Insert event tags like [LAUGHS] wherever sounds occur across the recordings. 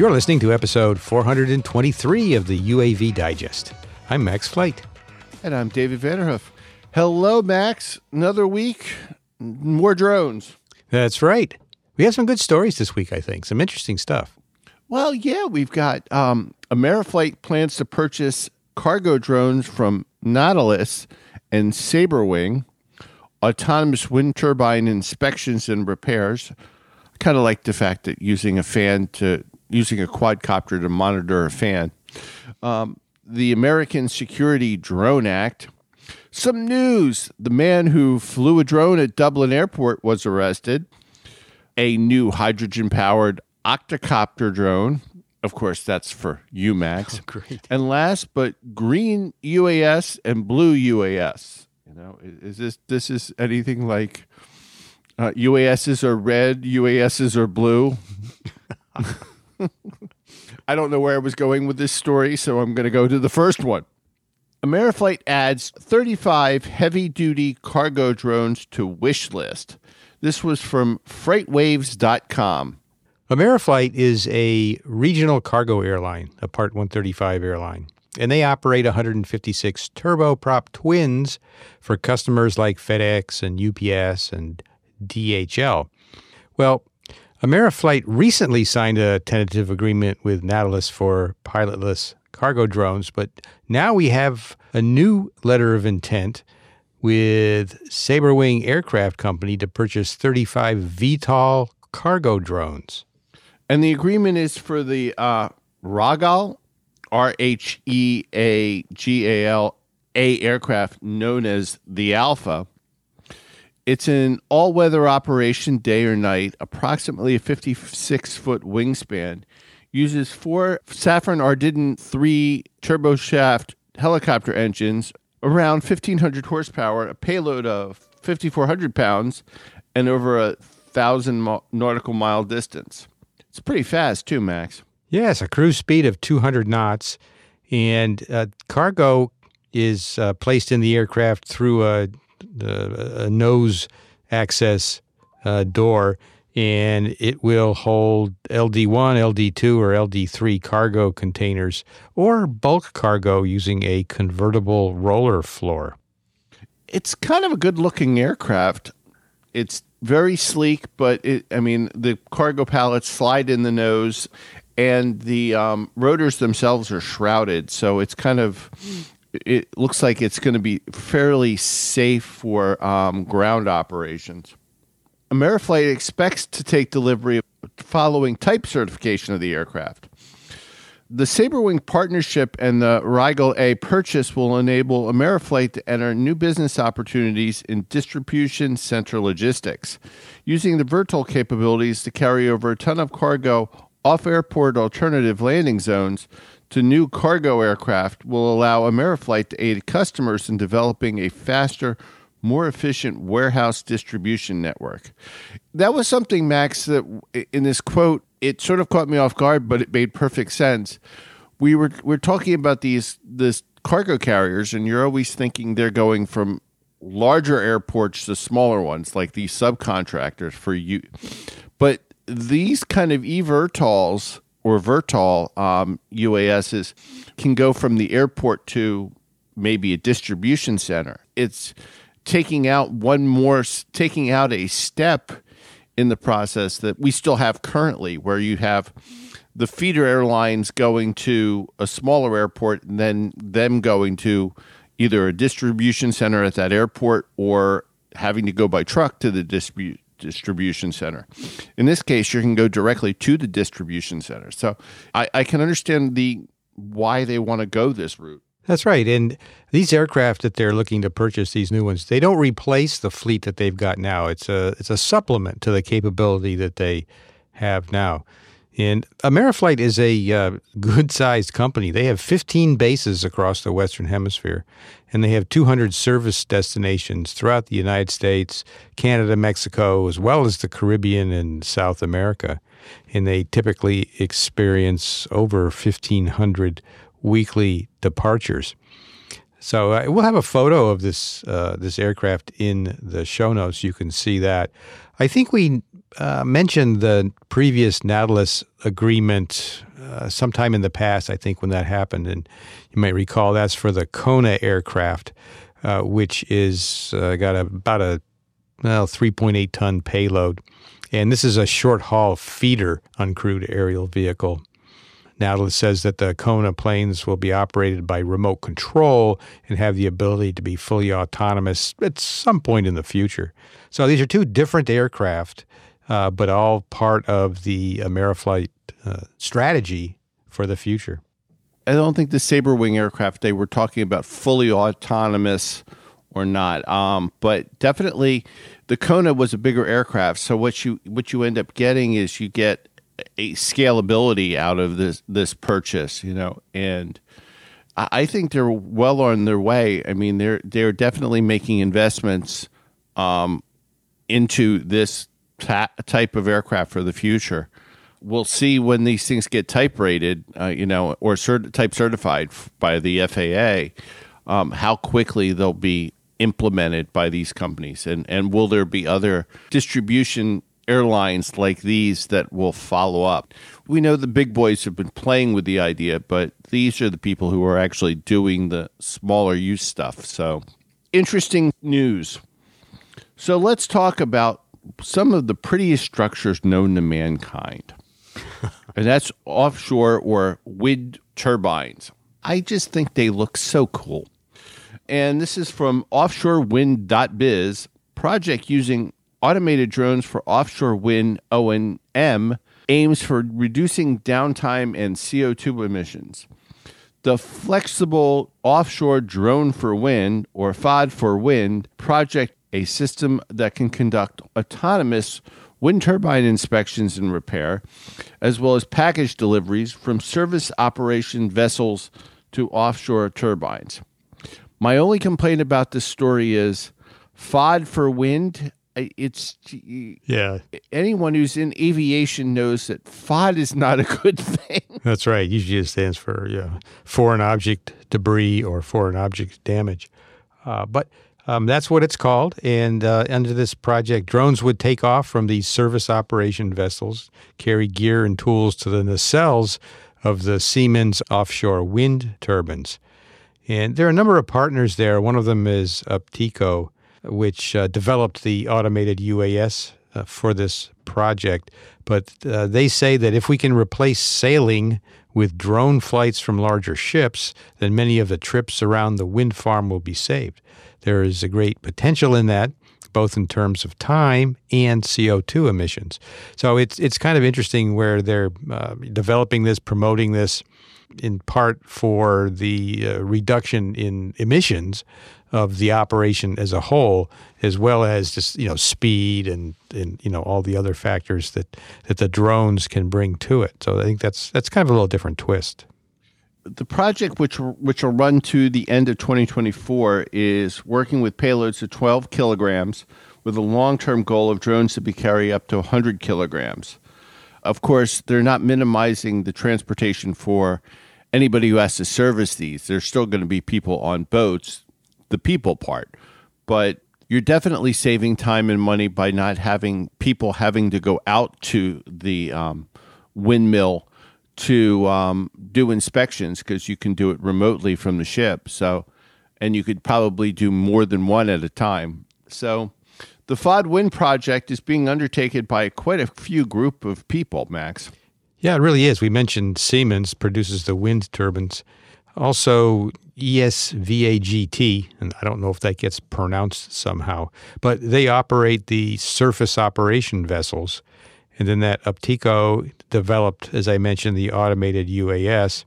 You're listening to episode 423 of the UAV Digest. I'm Max Flight. And I'm David Vanderhoof. Hello, Max. Another week, more drones. That's right. We have some good stories this week, I think. Some interesting stuff. Well, yeah, we've got um, Ameriflight plans to purchase cargo drones from Natilus and Sabrewing, autonomous wind turbine inspections and repairs. I kind of like the fact that using a fan to using a quadcopter to monitor a fan. Um, the American Security Drone Act. Some news the man who flew a drone at Dublin Airport was arrested. A new hydrogen powered octocopter drone. Of course, that's for UMAX. Oh, [LAUGHS] great. And last, but green UAS and blue UAS. You know, is this this is anything like uh, UASs are red, UASs are blue? [LAUGHS] [LAUGHS] I don't know where I was going with this story, so I'm going to go to the first one. Ameriflight adds 35 heavy duty cargo drones to wish list. This was from freightwaves.com. Ameriflight is a regional cargo airline, a Part 135 airline, and they operate 156 turboprop twins for customers like FedEx and UPS and DHL. Well, Ameriflight recently signed a tentative agreement with Natilus for pilotless cargo drones, but now we have a new letter of intent with Sabrewing Aircraft Company to purchase 35 VTOL cargo drones. And the agreement is for the uh, Rhaegal, R H E A G A L A aircraft known as the Alpha. It's an all weather operation day or night, approximately a 56 foot wingspan. Uses four Safran Ardiden 3 turboshaft helicopter engines, around 1,500 horsepower, a payload of 5,400 pounds, and over a thousand nautical mile distance. It's pretty fast, too, Max. Yes, a cruise speed of 200 knots, and uh, cargo is uh, placed in the aircraft through a, a, a nose access uh, door, and it will hold LD1, LD2, or LD3 cargo containers or bulk cargo using a convertible roller floor. It's kind of a good looking aircraft. It's very sleek, but it, I mean, the cargo pallets slide in the nose, and the um, rotors themselves are shrouded. So it's kind of, it looks like it's going to be fairly safe for um, ground operations. Ameriflight expects to take delivery following type certification of the aircraft. The Sabrewing partnership and the Rhaegal A purchase will enable Ameriflight to enter new business opportunities in distribution center logistics, using the VTOL capabilities to carry over a ton of cargo off airport alternative landing zones to new cargo aircraft will allow Ameriflight to aid customers in developing a faster, more efficient warehouse distribution network. That was something, Max, that in this quote, it sort of caught me off guard, but it made perfect sense. We were we're talking about these this cargo carriers, and you're always thinking they're going from larger airports to smaller ones, like these subcontractors for you. But these kind of eVTOLs or VTOL um, UASs can go from the airport to maybe a distribution center. It's taking out one more, taking out a step in the process that we still have currently, where you have the feeder airlines going to a smaller airport and then them going to either a distribution center at that airport or having to go by truck to the distribu- distribution center. In this case, you can go directly to the distribution center. So I, I can understand the why they want to go this route. That's right. And these aircraft that they're looking to purchase, these new ones, they don't replace the fleet that they've got now. It's a it's a supplement to the capability that they have now. And Ameriflight is a uh, good sized company. They have 15 bases across the Western Hemisphere, and they have 200 service destinations throughout the United States, Canada, Mexico, as well as the Caribbean and South America. And they typically experience over 1,500 weekly departures. So uh, we'll have a photo of this uh, this aircraft in the show notes. You can see that. I think we uh, mentioned the previous Natilus agreement uh, sometime in the past, I think, when that happened. And you might recall that's for the Kona aircraft, uh, which is uh, got a, about a well, 3.8 ton payload. And this is a short haul feeder uncrewed aerial vehicle. Natilus says that the Kona planes will be operated by remote control and have the ability to be fully autonomous at some point in the future. So these are two different aircraft, uh, but all part of the Ameriflight uh, strategy for the future. I don't think the Sabrewing aircraft they were talking about fully autonomous or not, um, but definitely the Kona was a bigger aircraft. So what you what you end up getting is you get a scalability out of this this purchase, you know, and I think they're well on their way. I mean, they're they're definitely making investments um, into this ta- type of aircraft for the future. We'll see when these things get type rated, uh, you know, or cert- type certified by the FAA, um, how quickly they'll be implemented by these companies, and and will there be other distribution airlines like these that will follow up. We know the big boys have been playing with the idea, but these are the people who are actually doing the smaller use stuff. So, interesting news. So, let's talk about some of the prettiest structures known to mankind. [LAUGHS] and that's offshore or wind turbines. I just think they look so cool. And this is from offshorewind.biz, project using automated drones for offshore wind O&M aims for reducing downtime and CO2 emissions. The Flexible Offshore Drone for Wind, or FOD for Wind, project a system that can conduct autonomous wind turbine inspections and repair, as well as package deliveries from service operation vessels to offshore turbines. My only complaint about this story is FOD for wind it's yeah. Anyone who's in aviation knows that FOD is not a good [LAUGHS] thing. That's right. Usually it stands for yeah, foreign object debris or foreign object damage. Uh, but um, that's what it's called. And uh, under this project, drones would take off from these service operation vessels, carry gear and tools to the nacelles of the Siemens offshore wind turbines. And there are a number of partners there. One of them is Upteko which uh, developed the automated UAS uh, for this project. But uh, they say that if we can replace sailing with drone flights from larger ships, then many of the trips around the wind farm will be saved. There is a great potential in that, both in terms of time and CO2 emissions. So it's it's kind of interesting where they're uh, developing this, promoting this, in part for the uh, reduction in emissions of the operation as a whole, as well as just you know speed and and you know all the other factors that that the drones can bring to it. So I think that's that's kind of a little different twist. The project, which which will run to the end of 2024, is working with payloads of 12 kilograms, with a long-term goal of drones to be carry up to 100 kilograms. Of course, they're not minimizing the transportation for anybody who has to service these. There's still going to be people on boats the people part. But you're definitely saving time and money by not having people having to go out to the um, windmill to um, do inspections because you can do it remotely from the ship. So, and you could probably do more than one at a time. So, the FOD Wind project is being undertaken by quite a few group of people, Max. Yeah, it really is. We mentioned Siemens produces the wind turbines. Also, ESVAGT, and I don't know if that gets pronounced somehow, but they operate the surface operation vessels. And then that Upteko developed, as I mentioned, the automated UAS.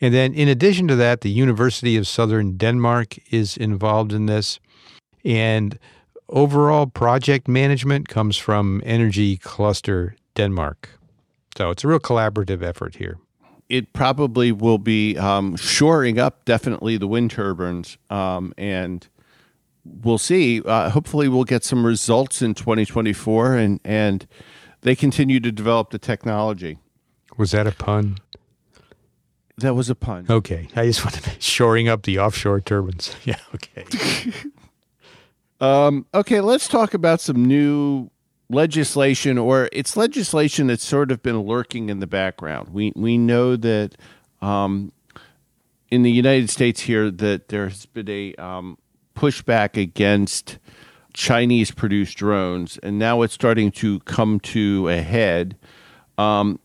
And then, in addition to that, the University of Southern Denmark is involved in this. And overall project management comes from Energy Cluster Denmark. So it's a real collaborative effort here it probably will be um, shoring up definitely the wind turbines um, and we'll see. Uh, hopefully we'll get some results in 2024 and and they continue to develop the technology. Was that a pun? That was a pun. Okay. I just wanted to shoring up the offshore turbines. [LAUGHS] Yeah okay. [LAUGHS] Um, okay let's talk about some new legislation, or it's legislation that's sort of been lurking in the background. We we know that um, in the United States here that there has been a um, pushback against Chinese produced drones, and now it's starting to come to a head. Um,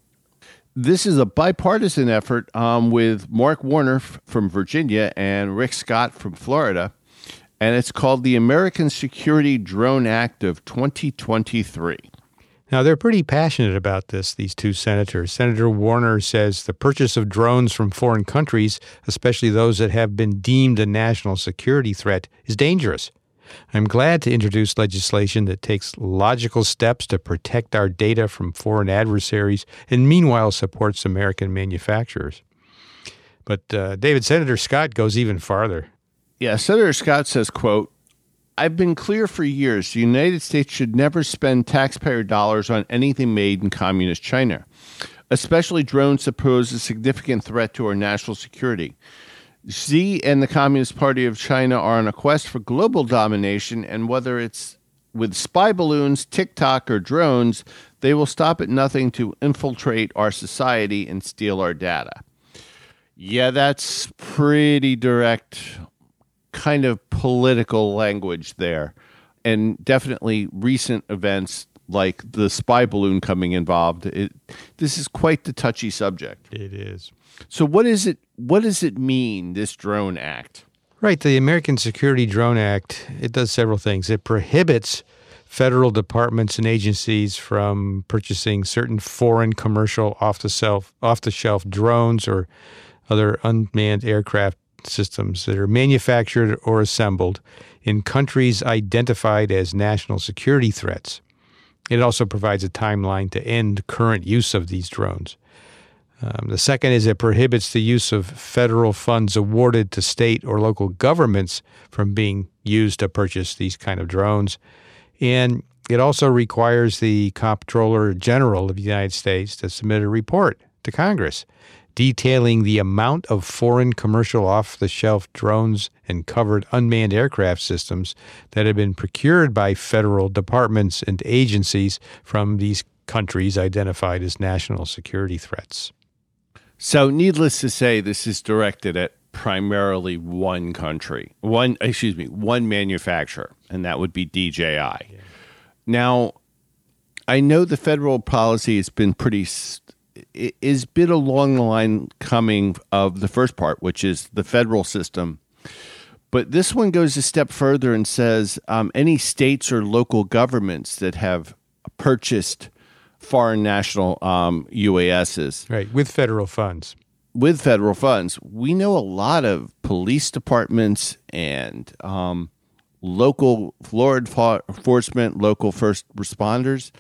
this is a bipartisan effort um, with Mark Warner f- from Virginia and Rick Scott from Florida, and it's called the American Security Drone Act of 2023. Now, they're pretty passionate about this, these two senators. Senator Warner says the purchase of drones from foreign countries, especially those that have been deemed a national security threat, is dangerous. I'm glad to introduce legislation that takes logical steps to protect our data from foreign adversaries and meanwhile supports American manufacturers. But uh, David, Senator Scott goes even farther. Yeah, Senator Scott says, quote, I've been clear for years the United States should never spend taxpayer dollars on anything made in communist China, especially drones that pose a significant threat to our national security. Xi and the Communist Party of China are on a quest for global domination, and whether it's with spy balloons, TikTok, or drones, they will stop at nothing to infiltrate our society and steal our data. Yeah, that's pretty direct, kind of political language there. And definitely recent events like the spy balloon coming involved. It, this is quite the touchy subject. It is. So what is it what does it mean this drone act? Right, the American Security Drone Act, it does several things. It prohibits federal departments and agencies from purchasing certain foreign commercial off the shelf off the shelf drones or other unmanned aircraft systems that are manufactured or assembled in countries identified as national security threats. It also provides a timeline to end current use of these drones. Um, the second is it prohibits the use of federal funds awarded to state or local governments from being used to purchase these kind of drones. And it also requires the Comptroller General of the United States to submit a report to Congress detailing the amount of foreign commercial off the shelf drones and covered unmanned aircraft systems that have been procured by federal departments and agencies from these countries identified as national security threats. So, needless to say, this is directed at primarily one country, one, excuse me, one manufacturer, and that would be DJI. Yeah. Now, I know the federal policy has been pretty, is bit along the line coming of the first part, which is the federal system. But this one goes a step further and says um, any states or local governments that have purchased foreign national um, UASs. Right, with federal funds. With federal funds. We know a lot of police departments and um, local law enforcement, local first responders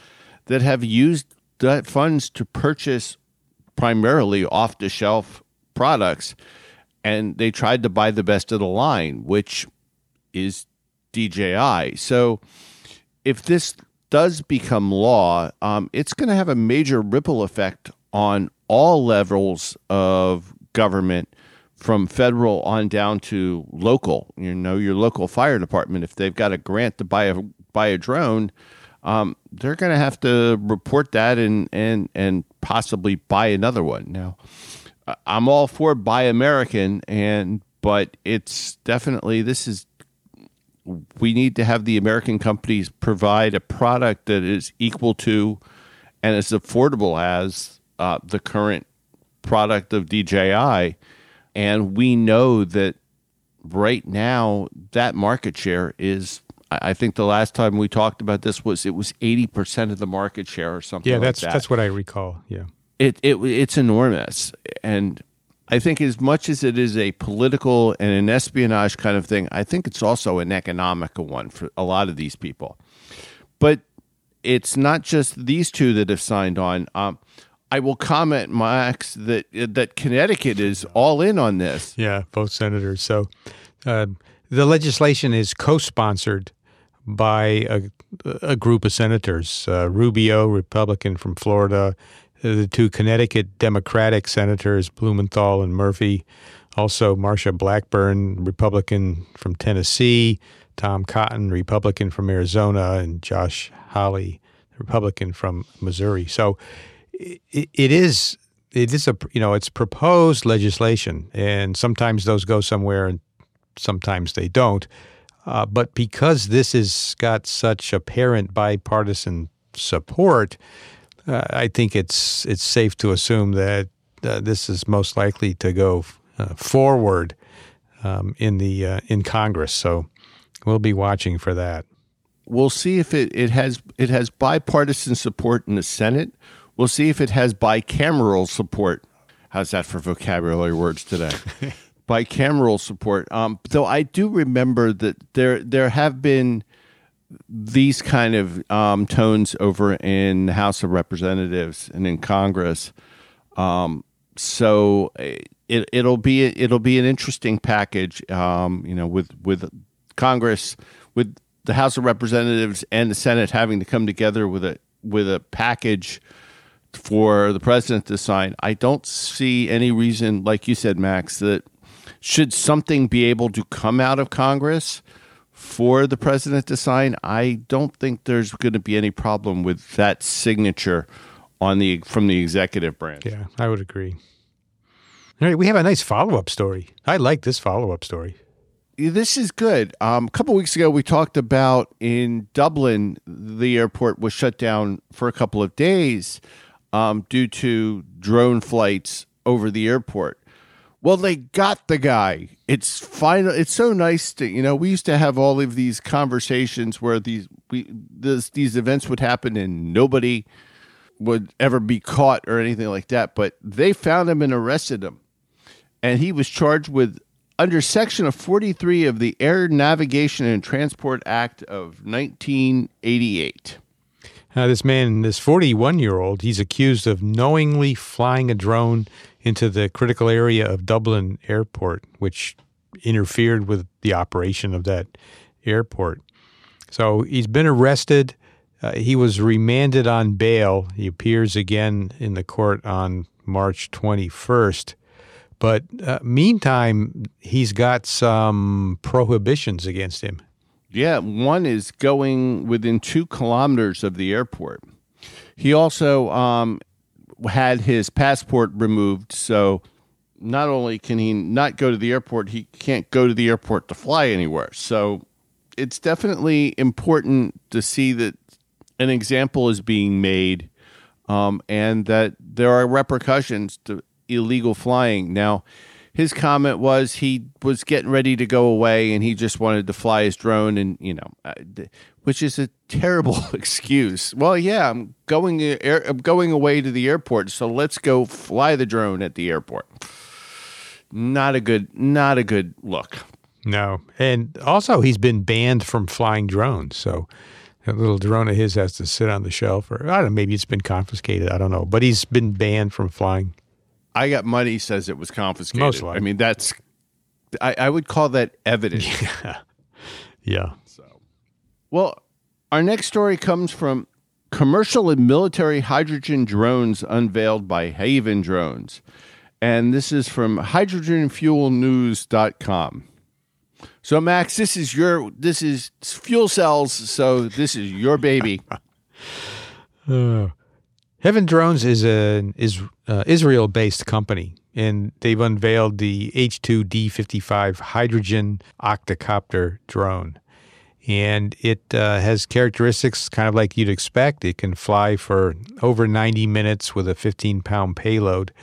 that have used that funds to purchase primarily off the shelf products. And they tried to buy the best of the line, which is DJI. So if this does become law, um, it's going to have a major ripple effect on all levels of government, from federal on down to local. You know, your local fire department, if they've got a grant to buy a buy a drone, um, they're going to have to report that and and and possibly buy another one. Now, I'm all for buy American, and but it's definitely this is we need to have the American companies provide a product that is equal to and as affordable as uh, the current product of DJI. And we know that right now that market share is. I think the last time we talked about this was it was eighty percent of the market share or something. Yeah, that's like that. that's what I recall. Yeah, it it it's enormous, and I think as much as it is a political and an espionage kind of thing, I think it's also an economical one for a lot of these people. But it's not just these two that have signed on. Um, I will comment, Max, that that Connecticut is all in on this. Yeah, both senators. So uh, the legislation is co-sponsored by a, a group of senators: uh, Rubio, Republican from Florida, the two Connecticut Democratic senators, Blumenthal and Murphy, also Marsha Blackburn, Republican from Tennessee, Tom Cotton, Republican from Arizona, and Josh Hawley, Republican from Missouri. So it, it is it is a you know it's proposed legislation, and sometimes those go somewhere, and sometimes they don't. Uh, but because this has got such apparent bipartisan support, uh, I think it's it's safe to assume that uh, this is most likely to go uh, forward um, in the uh, in Congress. So we'll be watching for that. We'll see if it, it has it has bipartisan support in the Senate. We'll see if it has bicameral support. How's that for vocabulary words today? [LAUGHS] bicameral support. Um, though I do remember that there there have been these kind of um, tones over in the House of Representatives and in Congress. Um, so it, it'll be it'll be an interesting package. Um, you know, with with Congress, with the House of Representatives and the Senate having to come together with a with a package for the president to sign. I don't see any reason, like you said, Max, that should something be able to come out of Congress for the president to sign, I don't think there's going to be any problem with that signature on the from the executive branch. Yeah, I would agree. All right, we have a nice follow up story. I like this follow up story. This is good. Um, a couple weeks ago, we talked about in Dublin, the airport was shut down for a couple of days um, due to drone flights over the airport. Well, they got the guy. It's final. It's so nice to you know. We used to have all of these conversations where these we this, these events would happen and nobody would ever be caught or anything like that. But they found him and arrested him, and he was charged with under Section of forty three of the Air Navigation and Transport Act of nineteen eighty eight. Now, this man, this 41 year old, he's accused of knowingly flying a drone into the critical area of Dublin Airport, which interfered with the operation of that airport. So he's been arrested. Uh, he was remanded on bail. He appears again in the court on March 21st. But uh, meantime, he's got some prohibitions against him. Yeah, one is going within two kilometers of the airport. He also um, had his passport removed, so not only can he not go to the airport, he can't go to the airport to fly anywhere. So it's definitely important to see that an example is being made um, and that there are repercussions to illegal flying. Now, his comment was he was getting ready to go away and he just wanted to fly his drone and you know uh, which is a terrible [LAUGHS] excuse. Well yeah i'm going i'm going away to the airport so let's go fly the drone at the airport. Not a good not a good look. No. And also he's been banned from flying drones so that little drone of his has to sit on the shelf or i don't know maybe it's been confiscated i don't know but he's been banned from flying I got money says it was confiscated. Most likely. I mean, that's I, I would call that evidence. [LAUGHS] Yeah. yeah. So, well, our next story comes from commercial and military hydrogen drones unveiled by Heven Drones. And this is from hydrogenfuelnews.com. So Max, this is your this is fuel cells, so this is your baby. [LAUGHS] uh, Heven Drones is an is uh, Israel-based company, and they've unveiled the H2D55 hydrogen octocopter drone, and it uh, has characteristics kind of like you'd expect. It can fly for over 90 minutes with a 15-pound payload.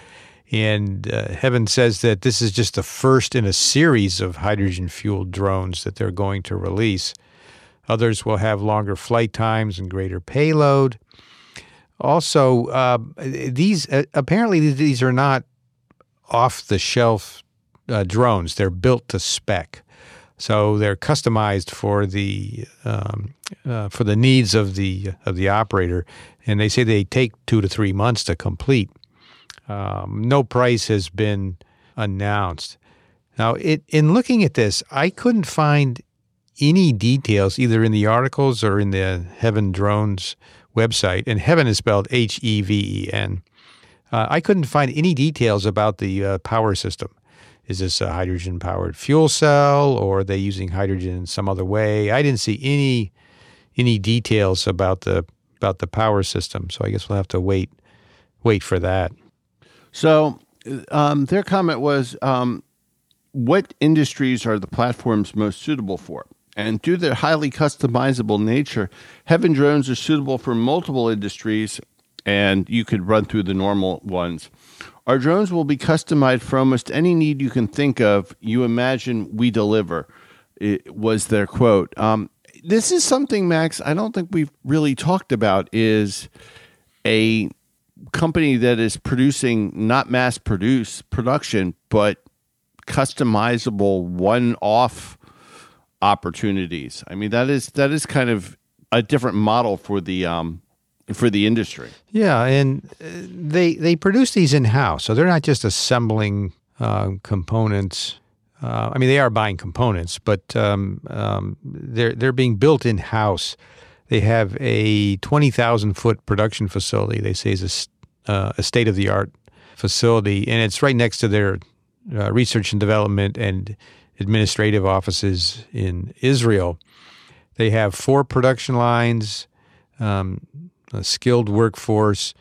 And uh, Heven says that this is just the first in a series of hydrogen fueled drones that they're going to release. Others will have longer flight times and greater payload. Also, uh, these uh, apparently these are not off the shelf uh, drones. They're built to spec, so they're customized for the um, uh, for the needs of the of the operator. And they say they take two to three months to complete. Um, no price has been announced. Now, it, in looking at this, I couldn't find any details either in the articles or in the Heven Drones website, and Heven is spelled H E V E N. Uh, I couldn't find any details about the uh, power system. Is this a hydrogen powered fuel cell, or are they using hydrogen in some other way? I didn't see any any details about the about the power system. So I guess we'll have to wait wait for that. So um, their comment was, um, "What industries are the platforms most suitable for?" And due to their highly customizable nature, Heven drones are suitable for multiple industries, and you could run through the normal ones. Our drones will be customized for almost any need you can think of. You imagine we deliver. It was their quote. Um, this is something, Max. I don't think we've really talked about. Is a company that is producing not mass produce production, but customizable one-off opportunities. I mean, that is that is kind of a different model for the um, for the industry. Yeah, and uh, they they produce these in house, so they're not just assembling uh, components. Uh, I mean, they are buying components, but um, um, they're they're being built in house. They have a twenty thousand foot production facility. They say is a, uh, a state of the art facility, and it's right next to their uh, research and development and administrative offices in Israel. They have four production lines. Um, a skilled workforce,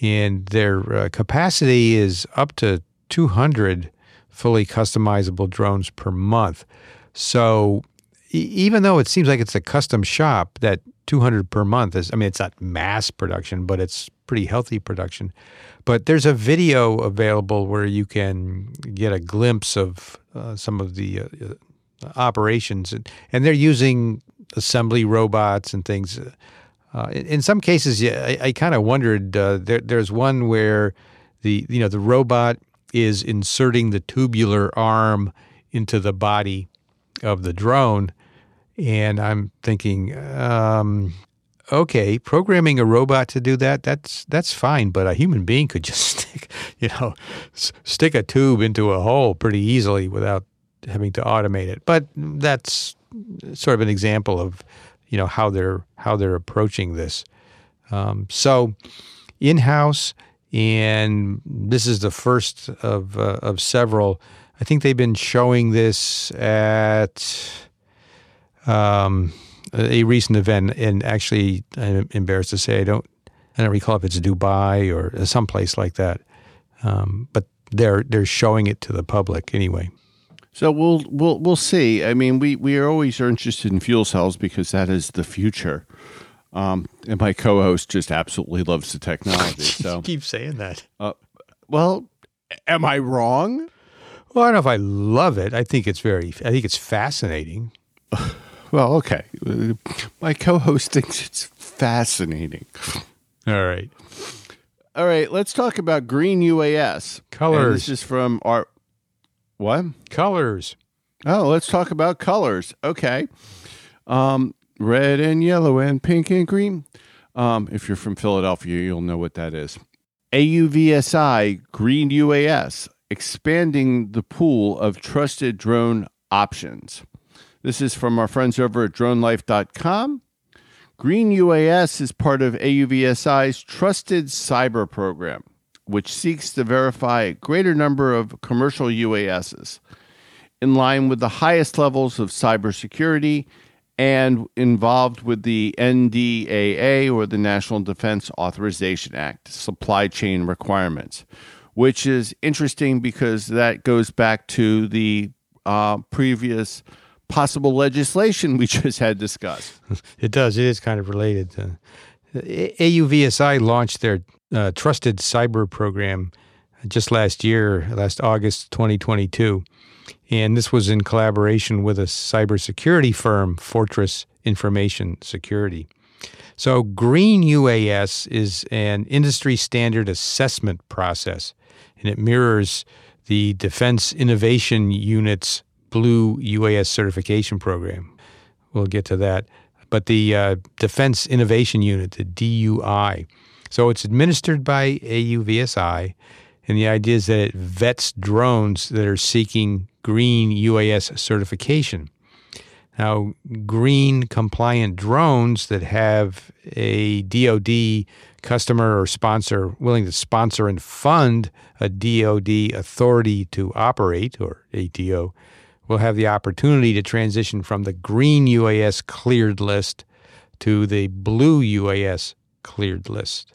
and their uh, capacity is up to 200 fully customizable drones per month. So e- even though it seems like it's a custom shop, that 200 per month is, I mean, it's not mass production, but it's pretty healthy production. But there's a video available where you can get a glimpse of uh, some of the uh, uh operations, and, and they're using assembly robots and things in, in, some cases, yeah, I, I kind of wondered. There, there's one where the you know the robot is inserting the tubular arm into the body of the drone, and I'm thinking, um, okay, programming a robot to do that that's that's fine, but a human being could just [LAUGHS] stick you know s- stick a tube into a hole pretty easily without having to automate it. But that's sort of an example of you know how they're how they're approaching this. Um, so in house, and this is the first of uh, of several. I think they've been showing this at um, a recent event, and actually, I'm embarrassed to say I don't I don't recall if it's Dubai or someplace like that. Um, but they're they're showing it to the public anyway. So we'll we'll we'll see. I mean, we we are always interested in fuel cells because that is the future. Um, and my co-host just absolutely loves the technology. [LAUGHS] So keep saying that. Uh, well, am I wrong? Well, I don't know if I love it. I think it's very. I think it's fascinating. [LAUGHS] well, okay. My co-host thinks it's fascinating. All right. All right. Let's talk about green UAS. Colors. And this is from our what? Colors. Oh, let's talk about colors. Okay. Um, red and yellow and pink and green. Um, if you're from Philadelphia, you'll know what that is. AUVSI Green UAS, expanding the pool of trusted drone options. This is from our friends over at dronelife.com. Green UAS is part of AUVSI's Trusted Cyber Program which seeks to verify a greater number of commercial UASs in line with the highest levels of cybersecurity and involved with the NDAA or the National Defense Authorization Act supply chain requirements, which is interesting because that goes back to the uh, previous possible legislation we [LAUGHS] just had discussed. It does. It is kind of related. To, AUVSI launched their uh, trusted cyber program just last year, last August 2022. And this was in collaboration with a cybersecurity firm, Fortress Information Security. So, Green UAS is an industry standard assessment process, and it mirrors the Defense Innovation Unit's Blue UAS certification program. We'll get to that. But the uh, Defense Innovation Unit, the DUI, so it's administered by AUVSI, and the idea is that it vets drones that are seeking green UAS certification. Now, green compliant drones that have a DoD customer or sponsor willing to sponsor and fund a DoD authority to operate, or ATO, will have the opportunity to transition from the green UAS cleared list to the blue UAS cleared list.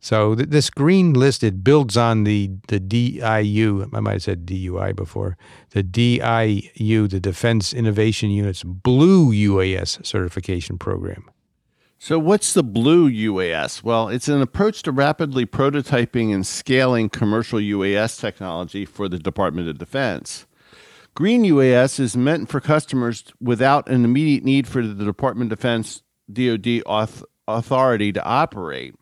So th- this green list it builds on the the DIU. I might have said DUI before. The DIU, the Defense Innovation Unit's Blue UAS certification program. So, what's the blue UAS? Well, it's an approach to rapidly prototyping and scaling commercial UAS technology for the Department of Defense. Green UAS is meant for customers without an immediate need for the Department of Defense DoD authority to operate.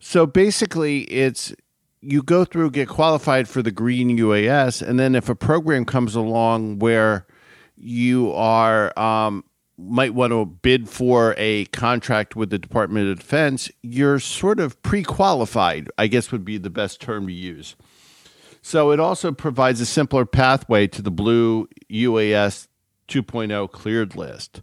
So basically, it's you go through, get qualified for the green UAS, and then if a program comes along where you are um, might want to bid for a contract with the Department of Defense, you're sort of pre-qualified. I guess would be the best term to use. So it also provides a simpler pathway to the blue UAS 2.0 cleared list.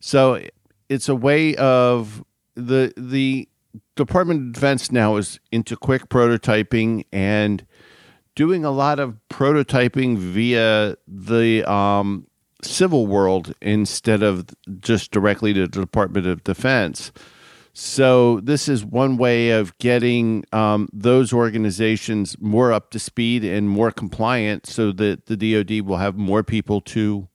So it's a way of the the Department of Defense now is into quick prototyping and doing a lot of prototyping via the um, civil world instead of just directly to the Department of Defense. So this is one way of getting um, those organizations more up to speed and more compliant, so that the DoD will have more people to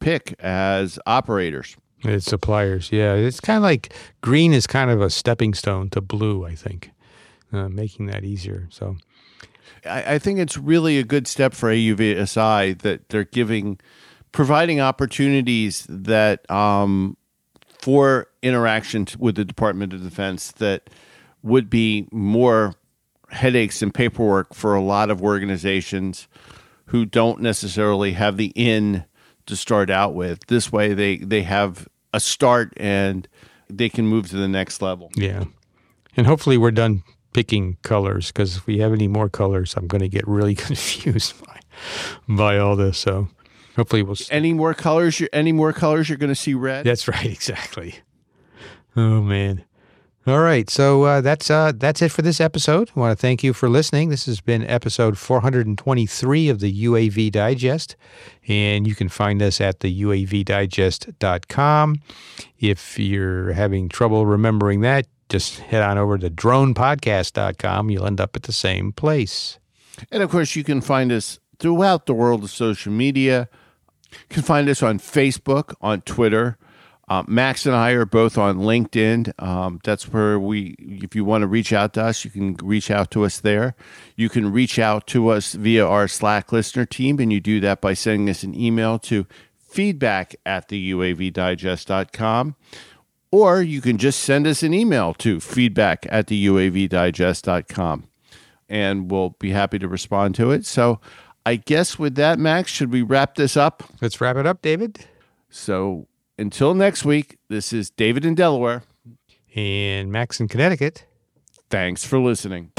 pick as operators. It's suppliers, yeah. It's kind of like green is kind of a stepping stone to blue, I think, uh, making that easier. So, I, I, think it's really a good step for AUVSI that they're giving, providing opportunities that um, for interaction with the Department of Defense that would be more headaches and paperwork for a lot of organizations who don't necessarily have the in to start out with. This way, they they have a start and they can move to the next level. Yeah. And hopefully we're done picking colors because if we have any more colors, I'm going to get really [LAUGHS] confused by, by all this. So hopefully we'll. Any more colors? Any more colors? You're going to see red. That's [LAUGHS] right. Exactly. Oh man. All right, so uh, that's uh, that's it for this episode. I want to thank you for listening. This has been episode 423 of the UAV Digest, and you can find us at the UAVdigest.com. If you're having trouble remembering that, just head on over to dronepodcast.com. You'll end up at the same place. And of course, you can find us throughout the world of social media. You can find us on Facebook, on Twitter uh, Max and I are both on LinkedIn. Um, that's where we, if you want to reach out to us, you can reach out to us there. You can reach out to us via our Slack listener team, and you do that by sending us an email to feedback at the UAVdigest.com. Or you can just send us an email to feedback at the UAVdigest.com, and we'll be happy to respond to it. So I guess with that, Max, should we wrap this up? Let's wrap it up, David. So until next week, this is David in Delaware. And Max in Connecticut. Thanks for listening.